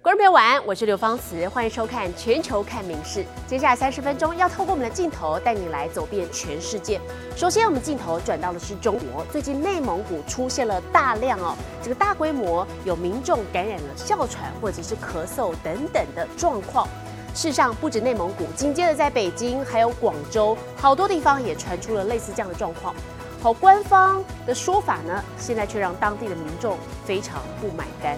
观众朋友晚安，我是刘芳慈，欢迎收看《全球看名事》。接下来三十分钟要透过我们的镜头带你来走遍全世界。首先，我们镜头转到的是中国，最近内蒙古出现了大量哦，这个大规模有民众感染了哮喘或者是咳嗽等等的状况。事实上，不止内蒙古，紧接着在北京还有广州，好多地方也传出了类似这样的状况。好，官方的说法呢，现在却让当地的民众非常不买单。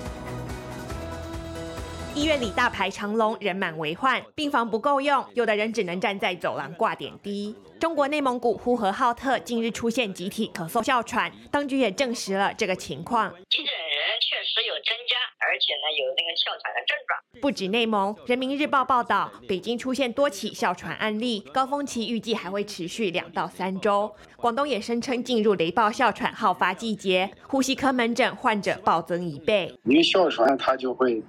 医院里大排长龙，人满为患，病房不够用，有的人只能站在走廊挂点滴。中国内蒙古呼和浩特近日出现集体咳嗽、哮喘，当局也证实了这个情况。确诊人确实有增加，而且呢有那个哮喘的症状。不止内蒙，人民日报报道，北京出现多起哮喘案例，高峰期预计还会持续两到三周。广东也声称进入雷暴哮喘好发季节，呼吸科门诊患者暴增一倍。因为哮喘它就会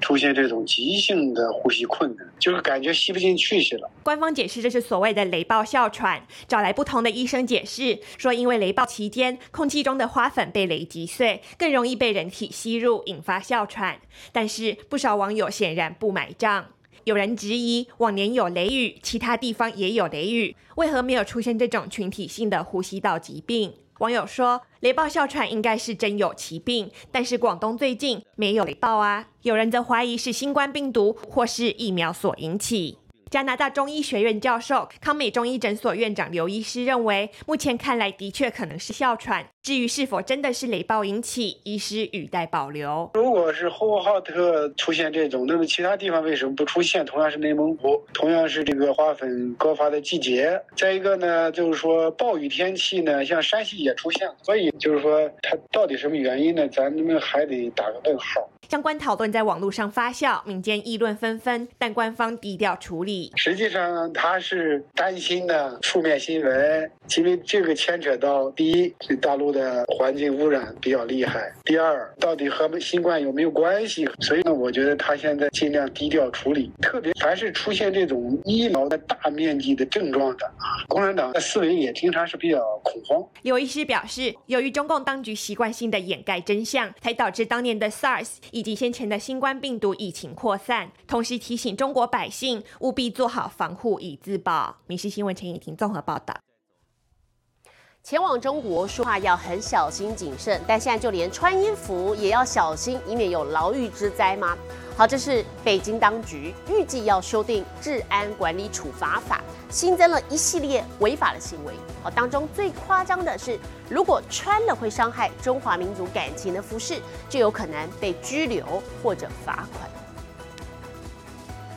出现这种急性的呼吸困难，就是感觉吸不进去去了。官方解释这是所谓的雷暴哮喘，找来不同的医生解释说，因为雷暴期间空气中的花粉被雷击碎，更容易被人体吸入，引发哮喘。但是不少网友显然不买账。有人质疑，往年有雷雨，其他地方也有雷雨，为何没有出现这种群体性的呼吸道疾病？网友说，雷暴哮喘应该是真有其病，但是广东最近没有雷暴啊。有人则怀疑是新冠病毒或是疫苗所引起。加拿大中医学院教授、康美中医诊所院长刘医师认为，目前看来的确可能是哮喘。至于是否真的是雷暴引起，医师语带保留。如果是呼和浩特出现这种，那么其他地方为什么不出现？同样是内蒙古，同样是这个花粉高发的季节。再一个呢，就是说暴雨天气呢，像山西也出现，所以就是说它到底什么原因呢？咱们还得打个问号。相关讨论在网络上发酵，民间议论纷纷，但官方低调处理。实际上，他是担心的负面新闻，因为这个牵扯到第一，是大陆的的环境污染比较厉害；第二，到底和新冠有没有关系？所以呢，我觉得他现在尽量低调处理。特别凡是出现这种医疗的大面积的症状的啊，共产党的思维也经常是比较恐慌。刘医师表示，由于中共当局习惯性的掩盖真相，才导致当年的 SARS。以及先前的新冠病毒疫情扩散，同时提醒中国百姓务必做好防护以自保。民事新闻陈以婷综合报道。前往中国说话要很小心谨慎，但现在就连穿衣服也要小心，以免有牢狱之灾吗？好，这是北京当局预计要修订治安管理处罚法，新增了一系列违法的行为。好，当中最夸张的是，如果穿了会伤害中华民族感情的服饰，就有可能被拘留或者罚款。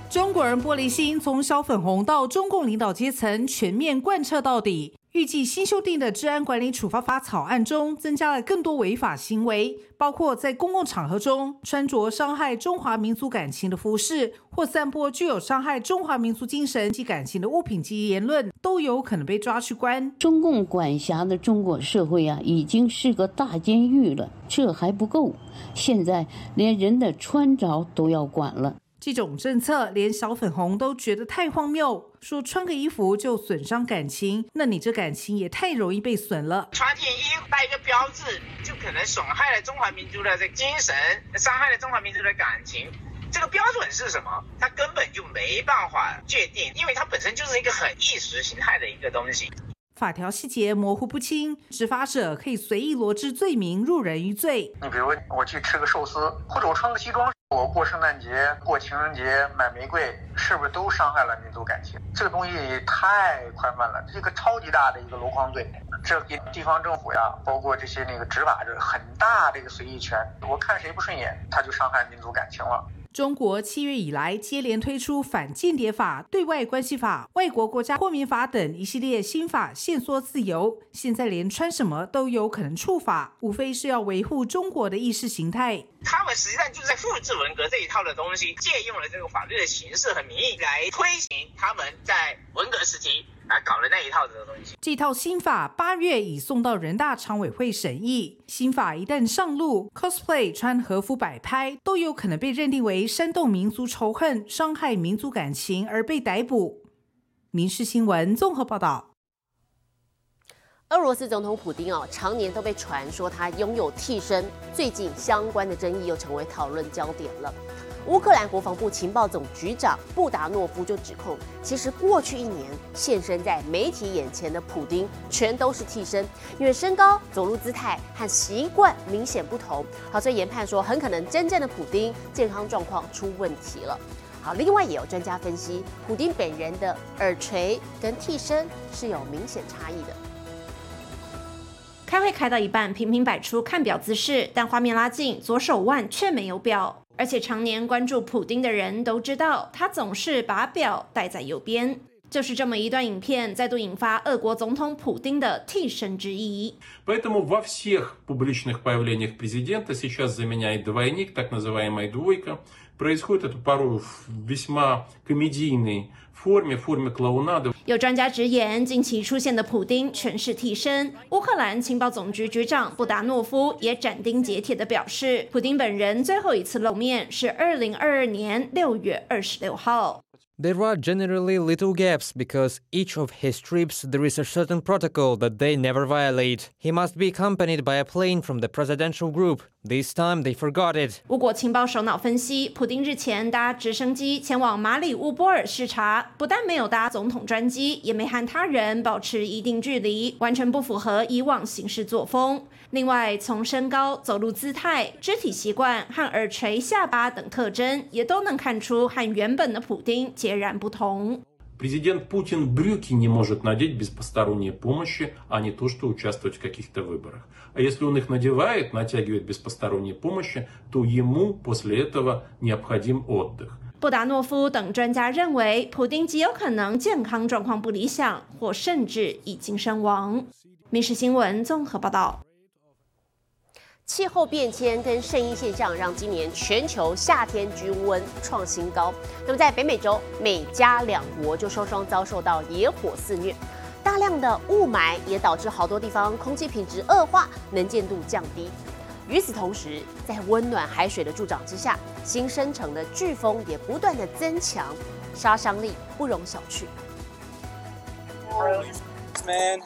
中国人玻璃心，从小粉红到中共领导阶层，全面贯彻到底。预计新修订的治安管理处罚法草案中，增加了更多违法行为，包括在公共场合中穿着伤害中华民族感情的服饰，或散播具有伤害中华民族精神及感情的物品及言论，都有可能被抓去关。中共管辖的中国社会啊，已经是个大监狱了，这还不够，现在连人的穿着都要管了。这种政策连小粉红都觉得太荒谬，说穿个衣服就损伤感情，那你这感情也太容易被损了。穿件衣服带一个标志，就可能损害了中华民族的这精神，伤害了中华民族的感情。这个标准是什么？它根本就没办法界定，因为它本身就是一个很意识形态的一个东西。法条细节模糊不清，执法者可以随意罗织罪名，入人于罪。你比如我去吃个寿司，或者我穿个西装，我过圣诞节、过情人节买玫瑰，是不是都伤害了民族感情？这个东西太宽泛了，这个超级大的一个箩筐罪，这给地方政府呀，包括这些那个执法者很大的一个随意权。我看谁不顺眼，他就伤害民族感情了。中国七月以来接连推出反间谍法、对外关系法、外国国家豁免法等一系列新法，限缩自由。现在连穿什么都有可能触法，无非是要维护中国的意识形态。他们实际上就是在复制文革这一套的东西，借用了这个法律的形式和名义来推行他们在文革时期。来搞了那一套的东西。这套新法八月已送到人大常委会审议。新法一旦上路，cosplay 穿和服摆拍都有可能被认定为煽动民族仇恨、伤害民族感情而被逮捕。民事新闻综合报道。俄罗斯总统普京哦，常年都被传说他拥有替身，最近相关的争议又成为讨论焦点了。乌克兰国防部情报总局长布达诺夫就指控，其实过去一年现身在媒体眼前的普京全都是替身，因为身高、走路姿态和习惯明显不同。好，所以研判说，很可能真正的普京健康状况出问题了。好，另外也有专家分析，普京本人的耳垂跟替身是有明显差异的。开会开到一半，频频摆出看表姿势，但画面拉近，左手腕却没有表。而且常年关注普丁的人都知道，他总是把表戴在右边。就是这么一段影片，再度引发俄国总统普丁的替身之疑。Поэтому во всех публичных появлениях президента сейчас заменяет двойник, так называемая двойка. Происходит это порой в весьма комедийной форме, форме клоунады. 有专家直言，近期出现的普丁全是替身。乌克兰情报总局局长布达诺夫也斩钉截铁地表示，普丁本人最后一次露面是二零二二年六月二十六号。There are generally little gaps because each of his trips there is a certain protocol that they never violate. He must be accompanied by a plane from the presidential group. This time they forgot it. 乌国情报首脑分析，普丁日前搭直升机前往马里乌波尔视察，不但没有搭总统专机，也没和他人保持一定距离，完全不符合以往行事作风。另外，从身高、走路姿态、肢体习惯和耳垂、下巴等特征，也都能看出和原本的普丁截然不同。Президент Путин брюки не может надеть без посторонней помощи, а не то, что участвовать в каких-то выборах. А если он их надевает, натягивает без посторонней помощи, то ему после этого необходим отдых. 布达诺夫等专家认为，普丁极有可能健康状况不理想，或甚至已经身亡。民事新闻综合报道。 气候变迁跟圣婴现象让今年全球夏天均温创新高。那么在北美洲，美加两国就双双遭受到野火肆虐，大量的雾霾也导致好多地方空气品质恶化，能见度降低。与此同时，在温暖海水的助长之下，新生成的飓风也不断的增强，杀伤力不容小觑。Man,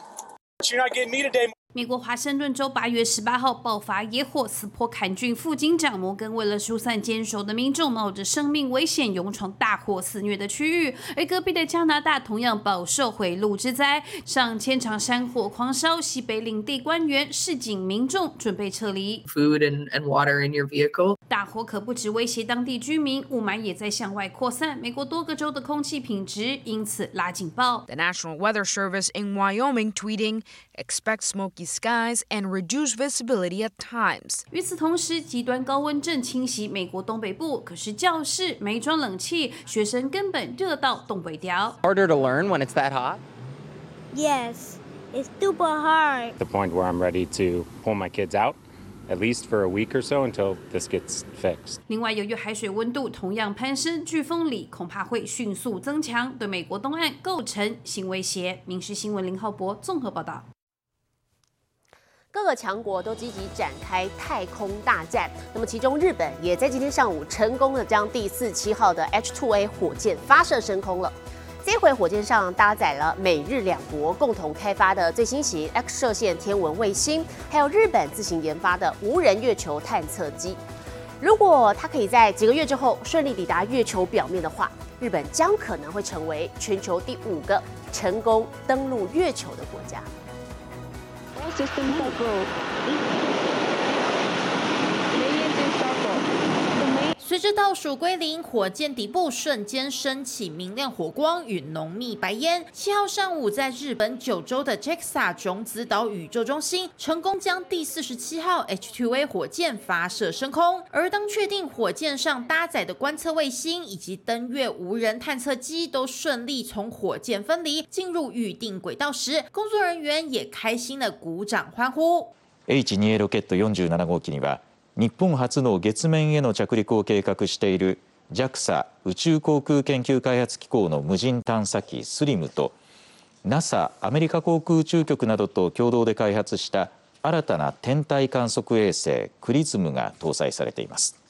美国华盛顿州八月十八号爆发野火，撕破坎郡副警长摩根为了疏散坚守的民众，冒着生命危险勇闯大火肆虐的区域。而隔壁的加拿大同样饱受毁路之灾，上千场山火狂烧，西北领地官员市井民众准备撤离。Food and and water in your vehicle。大火可不止威胁当地居民，雾霾也在向外扩散。美国多个州的空气品质因此拉警报。The National Weather Service in Wyoming tweeting expect smoky skies and reduced visibility at times. 与此同时，极端高温正侵袭美国东北部，可是教室没装冷气，学生根本热到冻不掉。 Harder to learn when it's that hot. Yes, it's super hard. The point where I'm ready to pull my kids out, at least for a week or so until this gets fixed. 另外，由于海水温度同样攀升，飓风里恐怕会迅速增强，对美国东岸构成新威胁。民事新闻林浩博综合报道。 各个强国都积极展开太空大战。那么，其中日本也在今天上午成功的将第四七号的 H2A 火箭发射升空了。这回火箭上搭载了美日两国共同开发的最新型 X 射线天文卫星，还有日本自行研发的无人月球探测机。如果它可以在几个月之后顺利抵达月球表面的话，日本将可能会成为全球第五个成功登陆月球的国家。system control. 随着倒数归零，火箭底部瞬间升起明亮火光与浓密白烟。七号上午，在日本九州的 JAXA 种子岛宇宙中心，成功将第四十七号 H2A 火箭发射升空。而当确定火箭上搭载的观测卫星以及登月无人探测机都顺利从火箭分离进入预定轨道时，工作人员也开心的鼓掌欢呼。 H2A ロケット47号機には 日本初の月面への着陸を計画している JAXA 宇宙航空研究開発機構の無人探査機 SLIM と NASA アメリカ航空宇宙局などと共同で開発した新たな天体観測衛星クリズムが搭載されています。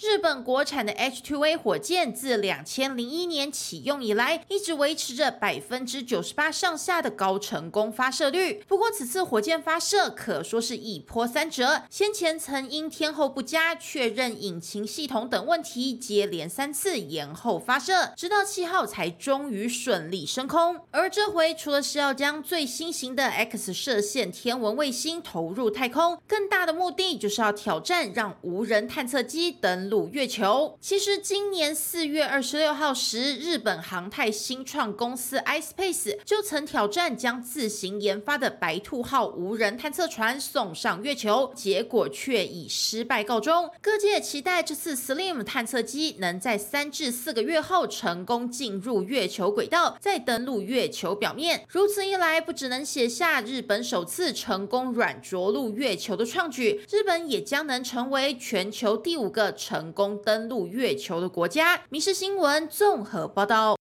日本国产的 H2A 火箭自两千零一年启用以来，一直维持着百分之九十八上下的高成功发射率。不过，此次火箭发射可说是一波三折，先前曾因天候不佳、确认引擎系统等问题，接连三次延后发射，直到七号才终于顺利升空。而这回除了是要将最新型的 X 射线天文卫星投入太空，更大的目的就是要挑战让无人探测机登。入月球。其实今年四月二十六号时，日本航太新创公司 iSpace 就曾挑战将自行研发的白兔号无人探测船送上月球，结果却以失败告终。各界期待这次 Slim 探测机能在三至四个月后成功进入月球轨道，再登陆月球表面。如此一来，不只能写下日本首次成功软着陆月球的创举，日本也将能成为全球第五个成。成功登陆月球的国家。民事新闻综合报道。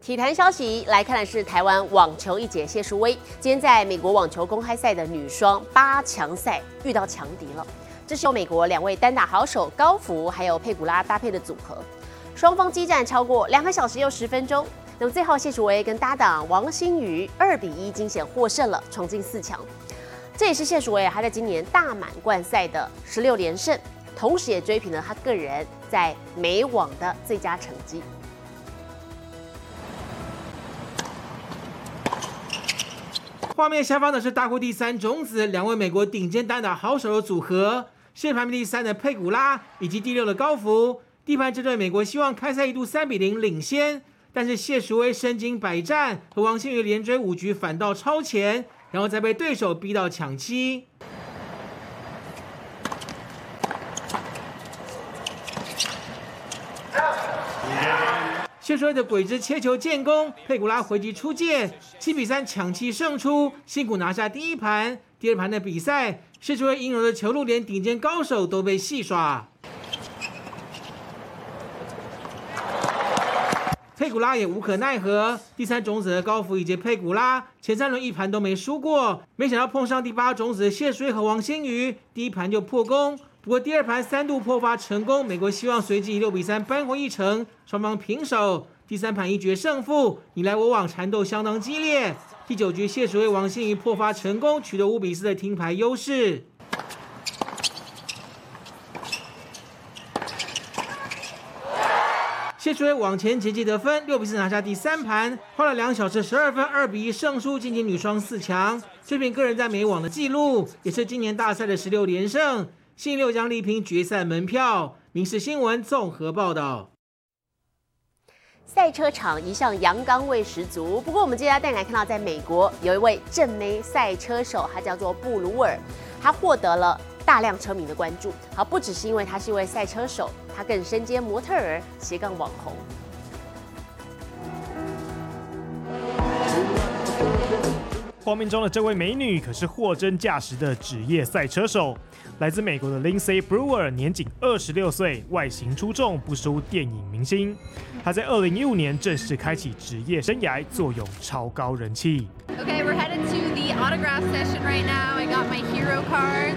体坛消息来看的是台湾网球一姐谢淑薇，今天在美国网球公开赛的女双八强赛遇到强敌了。这是由美国两位单打好手高福还有佩古拉搭配的组合，双方激战超过两个小时又十分钟。那么最后谢淑薇跟搭档王欣瑜二比一惊险获胜了，闯进四强。这也是谢淑薇还在今年大满贯赛的十六连胜。同时也追平了他个人在美网的最佳成绩。画面下方的是大库第三种子两位美国顶尖单打好手的组合，现排名第三的佩古拉以及第六的高福。地盘这对美国希望开赛一度三比零领先，但是谢淑薇身经百战，和王欣瑜连追五局反倒超前，然后再被对手逼到抢七。谢淑薇的鬼子切球建功，佩古拉回击出界，七比三抢七胜出，辛苦拿下第一盘。第二盘的比赛，谢淑薇应有的球路连顶尖高手都被戏耍。佩古拉也无可奈何。第三种子的高福以及佩古拉前三轮一盘都没输过，没想到碰上第八种子的谢淑薇和王欣瑜，第一盘就破功。不过第二盘三度破发成功，美国希望随即以六比三扳回一城，双方平手。第三盘一决胜负，你来我往，缠斗相当激烈。第九局谢淑薇、王欣怡破发成功，取得五比四的听牌优势。谢淑薇往前截击得分，六比四拿下第三盘，花了两小时十二分，二比一胜出，晋级女双四强，追平个人在美网的纪录，也是今年大赛的十六连胜。星期六将力拼决赛门票。民事新闻综合报道。赛车场一向阳刚味十足，不过我们接下来带你来看到，在美国有一位正妹赛车手，他叫做布鲁尔，他获得了大量车迷的关注。好，不只是因为他是一位赛车手，他更身兼模特儿、斜杠网红。画面中的这位美女可是货真价实的职业赛车手。来自美国的 Lindsay Brewer 年仅二十六岁，外形出众，不输电影明星。他在二零一五年正式开启职业生涯，坐拥超高人气。Okay, we're headed to the autograph session right now. I got my hero cards.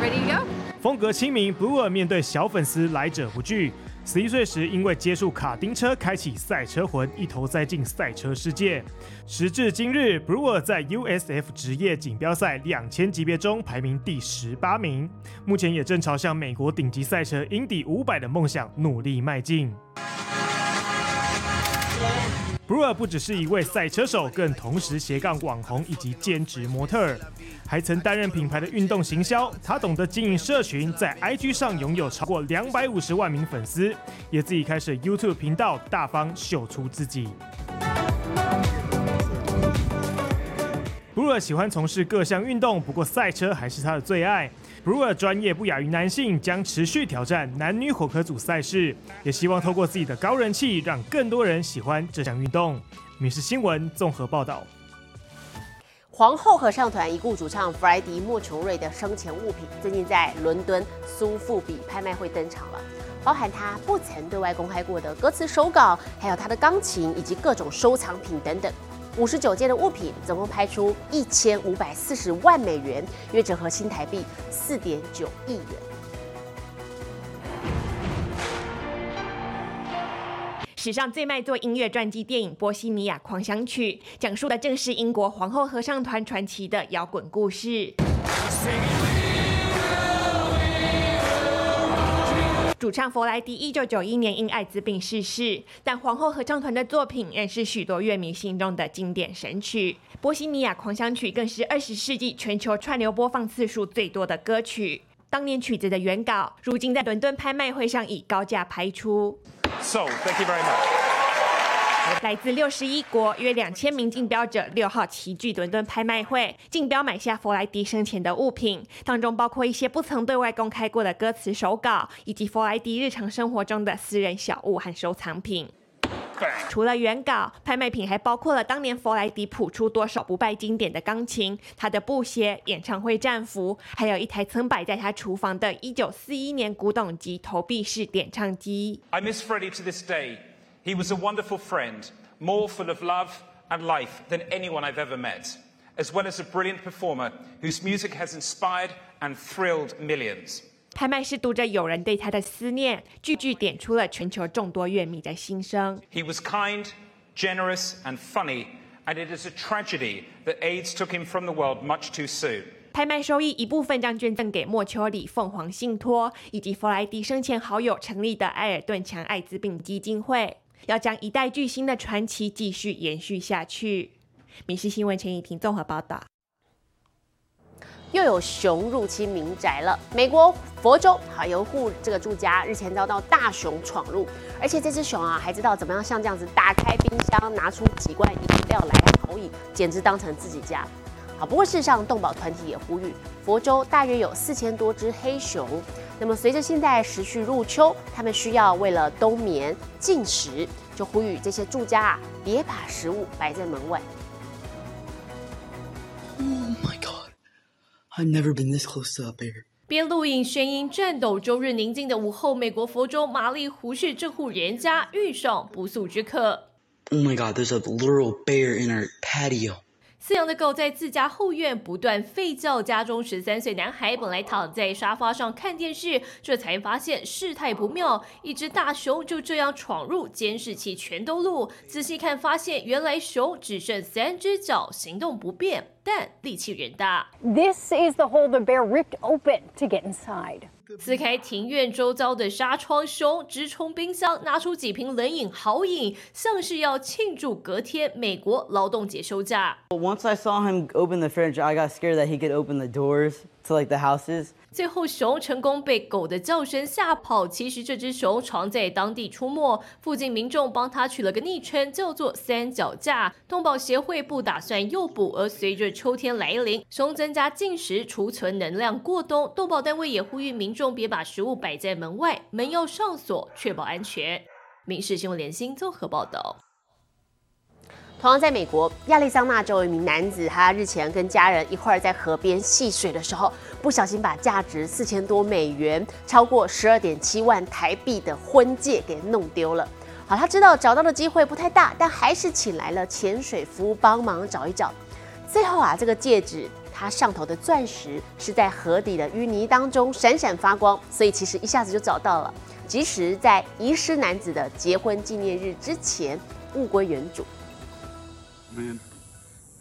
Ready to go? 风格亲民，Brewer 面对小粉丝来者不拒。十一岁时，因为接触卡丁车，开启赛车魂，一头栽进赛车世界。时至今日，Bruer 在 USF 职业锦标赛两千级别中排名第十八名，目前也正朝向美国顶级赛车 Indy 五百的梦想努力迈进。Brewer 不只是一位赛车手，更同时斜杠网红以及兼职模特儿。还曾担任品牌的运动行销，他懂得经营社群，在 IG 上拥有超过两百五十万名粉丝，也自己开设 YouTube 频道，大方秀出自己。Brewer 喜欢从事各项运动，不过赛车还是他的最爱。Brewer 专业不亚于男性，将持续挑战男女火科组赛事，也希望透过自己的高人气，让更多人喜欢这项运动。米氏新闻综合报道。皇后合唱团已故主唱弗莱迪·莫琼瑞的生前物品，最近在伦敦苏富比拍卖会登场了，包含他不曾对外公开过的歌词手稿，还有他的钢琴以及各种收藏品等等。五十九件的物品总共拍出一千五百四十万美元约折合新台币四点九亿元。史上最卖座音乐传记电影波西米亚狂想曲讲述的正是英国皇后合唱团传奇的摇滚故事。主唱弗莱迪一九九一年因艾滋病逝世，但皇后合唱团的作品仍是许多乐迷心中的经典神曲。《波西米亚狂想曲》更是二十世纪全球串流播放次数最多的歌曲。当年曲子的原稿，如今在伦敦拍卖会上以高价拍出。So, thank you very. 来自六十一国约两千名竞标者六号齐聚伦敦拍卖会，竞标买下弗莱迪生前的物品，当中包括一些不曾对外公开过的歌词手稿，以及弗莱迪日常生活中的私人小物和收藏品。除了原稿，拍卖品还包括了当年弗莱迪谱出多首不败经典的钢琴、他的布鞋、演唱会战服，还有一台曾摆在他厨房的1941年古董级投币式点唱机。I miss Freddie to this day. He was a wonderful friend, more full of love and life than anyone I've ever met, as well as a brilliant performer whose music has inspired and thrilled millions. 拍卖师读着友人对他的思念，句句点出了全球众多乐迷的心声。 He was kind, generous, and funny, and it is a tragedy that AIDS took him from the world much too soon. 拍卖收益一部分将捐赠给莫丘里凤凰信托以及弗莱迪生前好友成立的埃尔顿强艾滋病基金会， 要将一代巨星的传奇继续延续下去。民事新闻陈以婷综合报道。又有熊入侵民宅了。美国佛州好有户这个住家日前遭到大熊闯入，而且这只熊啊还知道怎么样像这样子打开冰箱，拿出几罐饮料来投影，简直当成自己家。好，不过事实上，动保团体也呼吁，佛州大约有四千多只黑熊。那么随着现在时序入秋，他们需要为了冬眠进食，就呼吁这些住家啊，别把食物摆在门外。Oh my god. I've never been this close to a bear. 边录影声音颤抖，周日宁静的午后，美国佛州玛丽湖市这户人家遇上不速之客。Oh my god, there's a literal bear in our patio. 饲养的狗在自家后院不断吠叫，家中十三岁男孩本来躺在沙发上看电视，这才发现事态不妙，一只大熊就这样闯入，监视器全都录。仔细看，发现原来熊只剩三只脚，行动不便，但力气人大。This is the hole the bear ripped open to get inside. 撕开庭院周遭的纱窗，熊直冲冰箱，拿出几瓶冷饮豪饮，像是要庆祝隔天美国劳动节休假。Once I saw him open the fridge, I got scared that he could open the doors like the houses. 最后，熊成功被狗的叫声吓跑。其实这只熊常在当地出没，附近民众帮它取了个昵称，叫做“三脚架”。动保协会不打算诱捕，而随着秋天来临，熊增加进食，储存能量过冬。动保单位也呼吁民众别把食物摆在门外，门要上锁，确保安全。民事新闻联新综合报道。同样在美国亚利桑那州，一名男子，他日前跟家人一块儿在河边戏水的时候，不小心把价值四千多美元、超过十二点七万台币的婚戒给弄丢了。好，他知道找到的机会不太大，但还是请来了潜水服务帮忙找一找。最后啊，这个戒指它上头的钻石是在河底的淤泥当中闪闪发光，所以其实一下子就找到了。即使在遗失男子的结婚纪念日之前，物归原主。Man,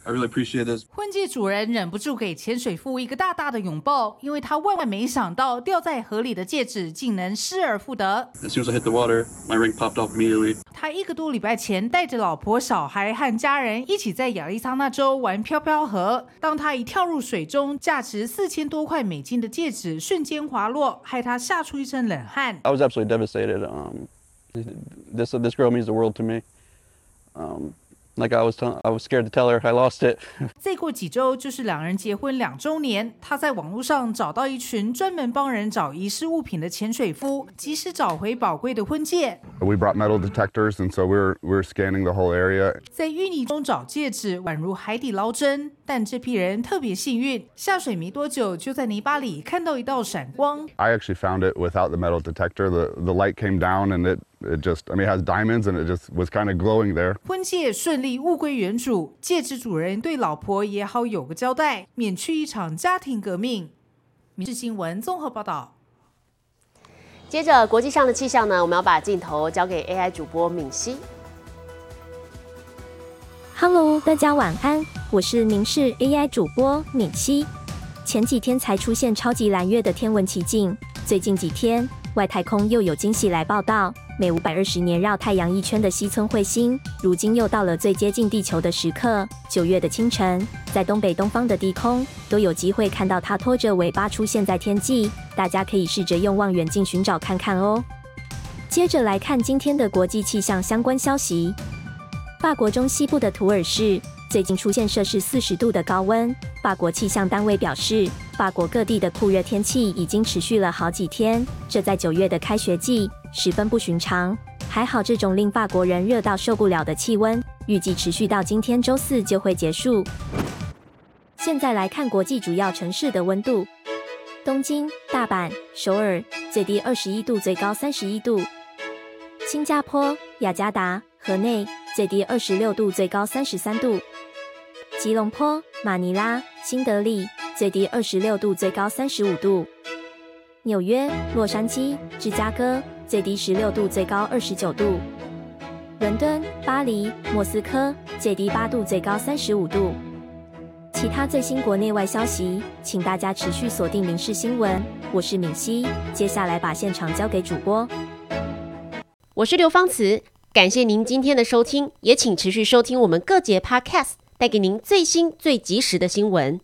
I really appreciate this. 婚戒主人忍不住给潜水夫一个大大的拥抱，因为他万万没想到掉在河里的戒指竟能失而复得。As soon as I hit the water, my ring popped off immediately. 他一个多礼拜前带着老婆、小孩和家人一起在亚利桑那州玩飘飘河。当他一跳入水中，价值四千多块美金的戒指瞬间滑落，害他吓出一身冷汗。I was absolutely devastated. Um, this this girl means the world to me. Um, like I was, tell- I was scared to tell her I lost it. 再过几周就是两人结婚两周年，他在网络上找到一群专门帮人找遗失物品的潜水夫，及时找回宝贵的婚戒。We brought metal detectors, and so we were we were scanning the whole area. 在淤泥中找戒指，宛如海底捞针。但这批人特别幸运，下水没多久就在泥巴里看到一道闪光。I actually found it without the metal detector. The the light came down, and it it just I mean it has diamonds, and it just was kind of glowing there. 婚戒顺利物归原主，戒指主人对老婆也好有个交代，免去一场家庭革命。民事新闻综合报道。接着国际上的气象呢，我们要把镜头交给 AI 主播敏熙。Hello，大家晚安，我是明视 AI 主播敏熙。前几天才出现超级蓝月的天文奇境，最近几天外太空又有惊喜来报道。每五百二十年绕太阳一圈的西村彗星，如今又到了最接近地球的时刻。九月的清晨，在东北东方的低空都有机会看到它拖着尾巴出现在天际，大家可以试着用望远镜寻找看看哦。接着来看今天的国际气象相关消息。法国中西部的图尔市最近出现摄氏四十度的高温。法国气象单位表示，法国各地的酷热天气已经持续了好几天，这在九月的开学季十分不寻常。还好，这种令法国人热到受不了的气温，预计持续到今天周四就会结束。现在来看国际主要城市的温度：东京、大阪、首尔，最低二十一度，最高三十一度；新加坡、雅加达、河内。最低二十六度，最高三十三度。吉隆坡、马尼拉、新德里，最低二十六度，最高三十五度。纽约、洛杉矶、芝加哥，最低十六度，最高二十九度。伦敦、巴黎、莫斯科，最低八度，最高三十五度。其他最新国内外消息，请大家持续锁定《民事新闻》，我是敏熙。接下来把现场交给主播，我是刘芳慈。感谢您今天的收听，也请持续收听我们各节 Podcast，带给您最新最及时的新闻。